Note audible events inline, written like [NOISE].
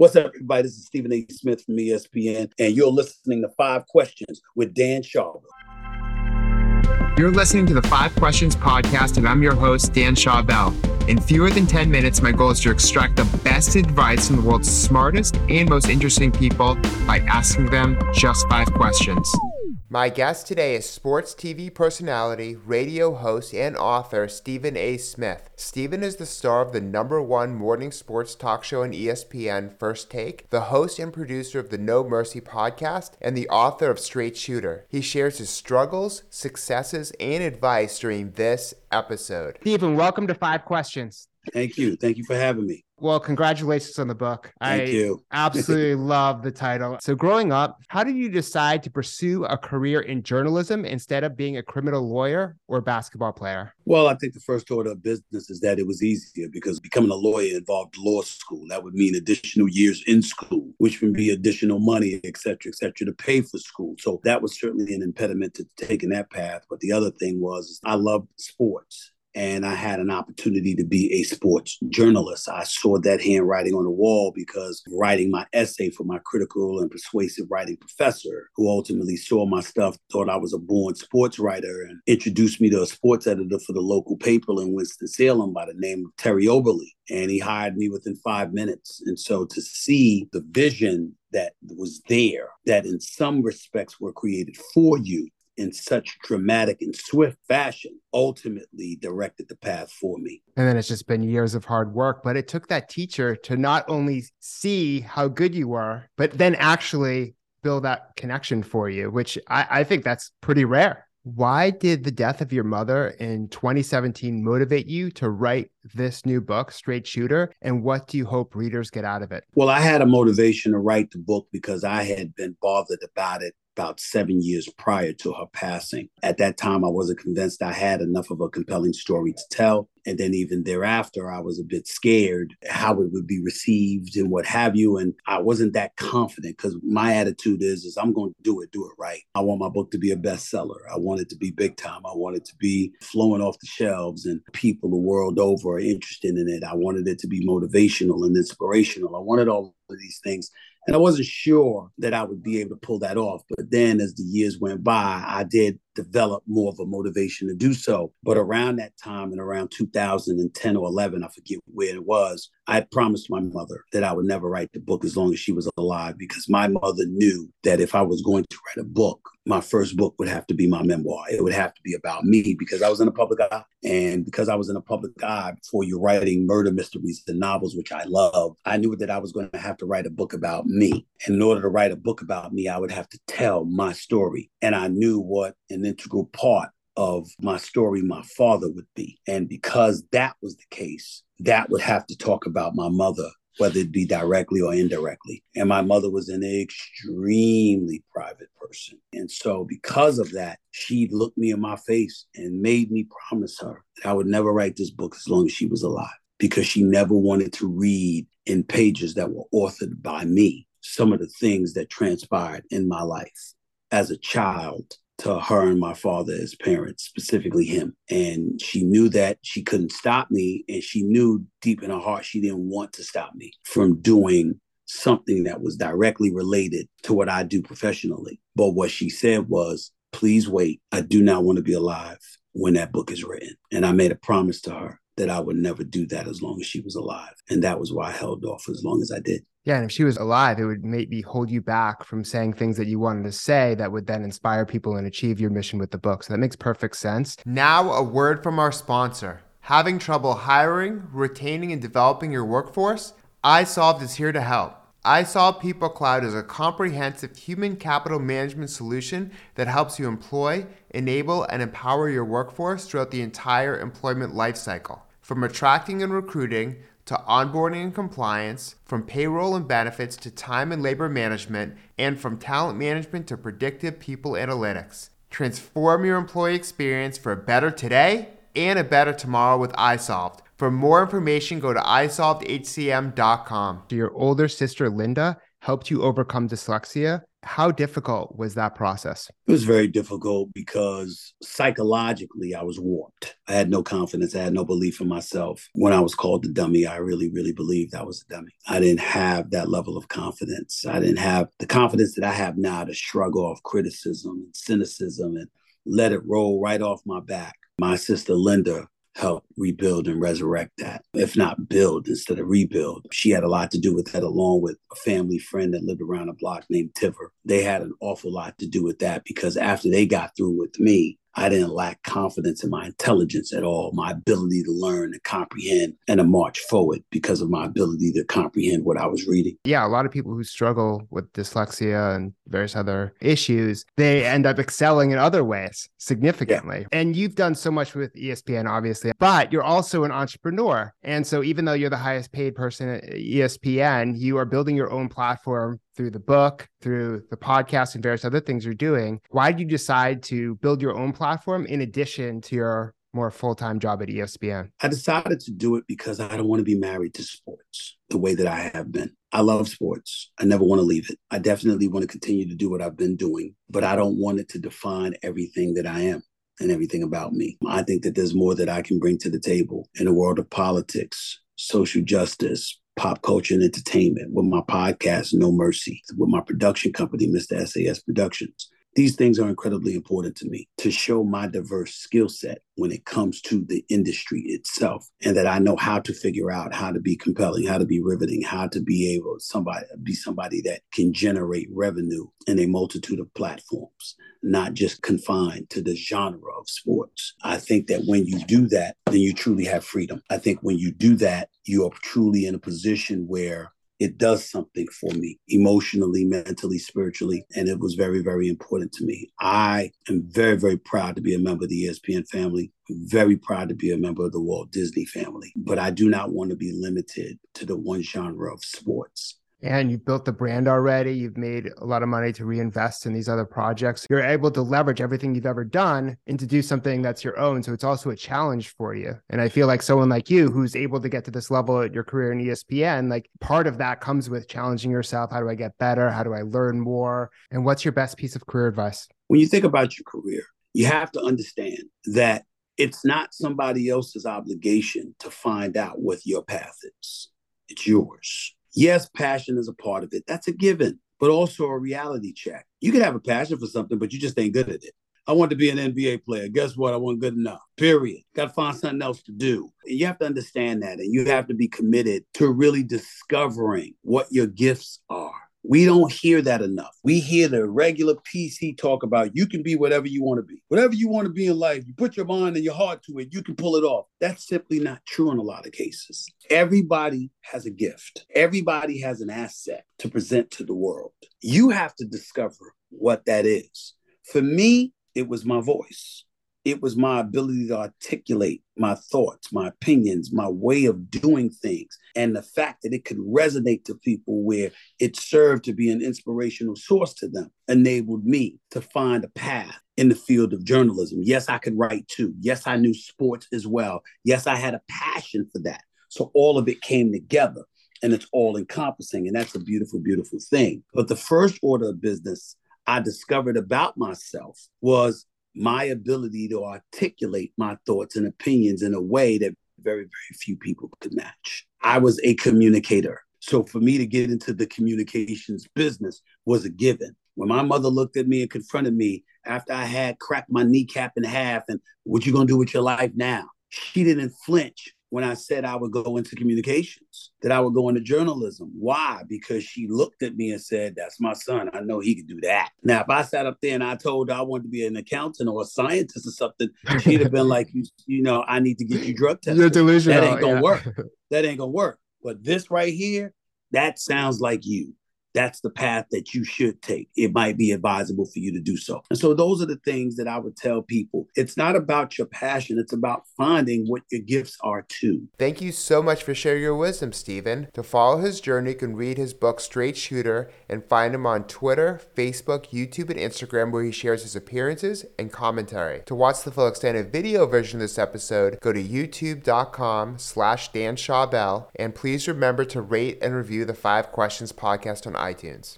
What's up, everybody? This is Stephen A. Smith from ESPN, and you're listening to Five Questions with Dan Schawbel. You're listening to the Five Questions podcast, and I'm your host, Dan Schawbel. In fewer than 10 minutes, my goal is to extract the best advice from the world's smartest and most interesting people by asking them just five questions. My guest today is sports TV personality, radio host, and author Stephen A. Smith. Stephen is the star of the number one morning sports talk show on ESPN, First Take, the host and producer of the No Mercy podcast, and the author of Straight Shooter. He shares his struggles, successes, and advice during this episode. Stephen, welcome to Five Questions. Thank you. Thank you for having me. Well, congratulations on the book. Thank I you. absolutely [LAUGHS] love the title. So, growing up, how did you decide to pursue a career in journalism instead of being a criminal lawyer or basketball player? Well, I think the first order of business is that it was easier because becoming a lawyer involved law school. That would mean additional years in school, which would be additional money, et cetera, et cetera, to pay for school. So that was certainly an impediment to taking that path. But the other thing was I loved sports and I had an opportunity to be a sports journalist. I saw that handwriting on the wall because writing my essay for my critical and persuasive writing professor, who ultimately saw my stuff, thought I was a born sports writer, and introduced me to a sports editor for the local paper in Winston-Salem by the name of Terry Oberly. And he hired me within five minutes. And so to see the vision that was there, that in some respects were created for you, in such dramatic and swift fashion ultimately directed the path for me. And then it's just been years of hard work. But it took that teacher to not only see how good you were, but then actually build that connection for you, which I, I think that's pretty rare. Why did the death of your mother in 2017 motivate you to write this new book, Straight Shooter? And what do you hope readers get out of it? Well, I had a motivation to write the book because I had been bothered about it about seven years prior to her passing. At that time, I wasn't convinced I had enough of a compelling story to tell. And then even thereafter, I was a bit scared how it would be received and what have you. And I wasn't that confident because my attitude is, is I'm going to do it, do it right. I want my book to be a bestseller. I want it to be big time. I want it to be flowing off the shelves and people the world over are interested in it. I wanted it to be motivational and inspirational. I wanted all of these things and I wasn't sure that I would be able to pull that off. But then as the years went by, I did develop more of a motivation to do so. But around that time, and around 2010 or 11, I forget where it was, I promised my mother that I would never write the book as long as she was alive because my mother knew that if I was going to write a book, my first book would have to be my memoir. It would have to be about me because I was in a public eye. And because I was in a public eye before you're writing murder mysteries and novels, which I love, I knew that I was going to have to write a book about me. And in order to write a book about me, I would have to tell my story. And I knew what an integral part of my story my father would be. And because that was the case, that would have to talk about my mother whether it be directly or indirectly. And my mother was an extremely private person. And so, because of that, she looked me in my face and made me promise her that I would never write this book as long as she was alive because she never wanted to read in pages that were authored by me some of the things that transpired in my life as a child to her and my father as parents, specifically him. And she knew that she couldn't stop me. And she knew deep in her heart she didn't want to stop me from doing something that was directly related to what I do professionally. But what she said was, please wait. I do not want to be alive when that book is written. And I made a promise to her that I would never do that as long as she was alive. And that was why I held off as long as I did. Yeah, and if she was alive, it would maybe hold you back from saying things that you wanted to say that would then inspire people and achieve your mission with the book. So that makes perfect sense. Now, a word from our sponsor. Having trouble hiring, retaining, and developing your workforce? iSolved is here to help. iSolved People Cloud is a comprehensive human capital management solution that helps you employ, enable, and empower your workforce throughout the entire employment lifecycle. From attracting and recruiting, to onboarding and compliance, from payroll and benefits to time and labor management, and from talent management to predictive people analytics. Transform your employee experience for a better today and a better tomorrow with iSolved. For more information, go to isolvedhcm.com. Your older sister Linda helped you overcome dyslexia How difficult was that process? It was very difficult because psychologically I was warped. I had no confidence. I had no belief in myself. When I was called the dummy, I really, really believed I was a dummy. I didn't have that level of confidence. I didn't have the confidence that I have now to shrug off criticism and cynicism and let it roll right off my back. My sister Linda help rebuild and resurrect that, if not build instead of rebuild. She had a lot to do with that, along with a family friend that lived around a block named Tiver. They had an awful lot to do with that because after they got through with me, I didn't lack confidence in my intelligence at all, my ability to learn and comprehend and to march forward because of my ability to comprehend what I was reading. Yeah, a lot of people who struggle with dyslexia and various other issues, they end up excelling in other ways significantly. Yeah. And you've done so much with ESPN, obviously, but you're also an entrepreneur. And so even though you're the highest paid person at ESPN, you are building your own platform through the book, through the podcast, and various other things you're doing. Why did you decide to build your own platform in addition to your more full time job at ESPN? I decided to do it because I don't want to be married to sports the way that I have been. I love sports. I never want to leave it. I definitely want to continue to do what I've been doing, but I don't want it to define everything that I am and everything about me. I think that there's more that I can bring to the table in the world of politics, social justice, pop culture and entertainment, with my podcast, No Mercy, with my production company, Mr. SAS Productions. These things are incredibly important to me to show my diverse skill set when it comes to the industry itself, and that I know how to figure out how to be compelling, how to be riveting, how to be able somebody be somebody that can generate revenue in a multitude of platforms, not just confined to the genre of sports. I think that when you do that, then you truly have freedom. I think when you do that, you are truly in a position where it does something for me emotionally, mentally, spiritually. And it was very, very important to me. I am very, very proud to be a member of the ESPN family, very proud to be a member of the Walt Disney family. But I do not want to be limited to the one genre of sports and you've built the brand already. You've made a lot of money to reinvest in these other projects. You're able to leverage everything you've ever done and to do something that's your own. So it's also a challenge for you. And I feel like someone like you who's able to get to this level at your career in ESPN, like part of that comes with challenging yourself. How do I get better? How do I learn more? And what's your best piece of career advice? When you think about your career, you have to understand that it's not somebody else's obligation to find out what your path is. It's yours. Yes, passion is a part of it. That's a given, but also a reality check. You can have a passion for something, but you just ain't good at it. I want to be an NBA player. Guess what? I wasn't good enough. Period. Got to find something else to do. And you have to understand that, and you have to be committed to really discovering what your gifts are we don't hear that enough. We hear the regular PC talk about you can be whatever you want to be. Whatever you want to be in life, you put your mind and your heart to it, you can pull it off. That's simply not true in a lot of cases. Everybody has a gift, everybody has an asset to present to the world. You have to discover what that is. For me, it was my voice it was my ability to articulate my thoughts, my opinions, my way of doing things, and the fact that it could resonate to people where it served to be an inspirational source to them enabled me to find a path in the field of journalism. Yes, I could write too. Yes, I knew sports as well. Yes, I had a passion for that. So all of it came together and it's all encompassing. And that's a beautiful, beautiful thing. But the first order of business I discovered about myself was my ability to articulate my thoughts and opinions in a way that very, very few people could match. I was a communicator. So for me to get into the communications business was a given. When my mother looked at me and confronted me after I had cracked my kneecap in half and what you gonna do with your life now? She didn't flinch when I said I would go into communications, that I would go into journalism. Why? Because she looked at me and said, That's my son. I know he could do that. Now, if I sat up there and I told her I wanted to be an accountant or a scientist or something, she'd have been [LAUGHS] like, You, you know, I need to get you drug tested. You're delusional. That ain't gonna yeah. work. [LAUGHS] That ain't gonna work. But this right here, that sounds like you that's the path that you should take. It might be advisable for you to do so. And so those are the things that I would tell people. It's not about your passion, it's about finding what your gifts are too. Thank you so much for sharing your wisdom, Stephen. To follow his journey, you can read his book Straight Shooter and find him on Twitter, Facebook, YouTube, and Instagram where he shares his appearances and commentary. To watch the full extended video version of this episode, go to youtube.com slash Dan Schawbel and please remember to rate and review the Five Questions podcast on iTunes.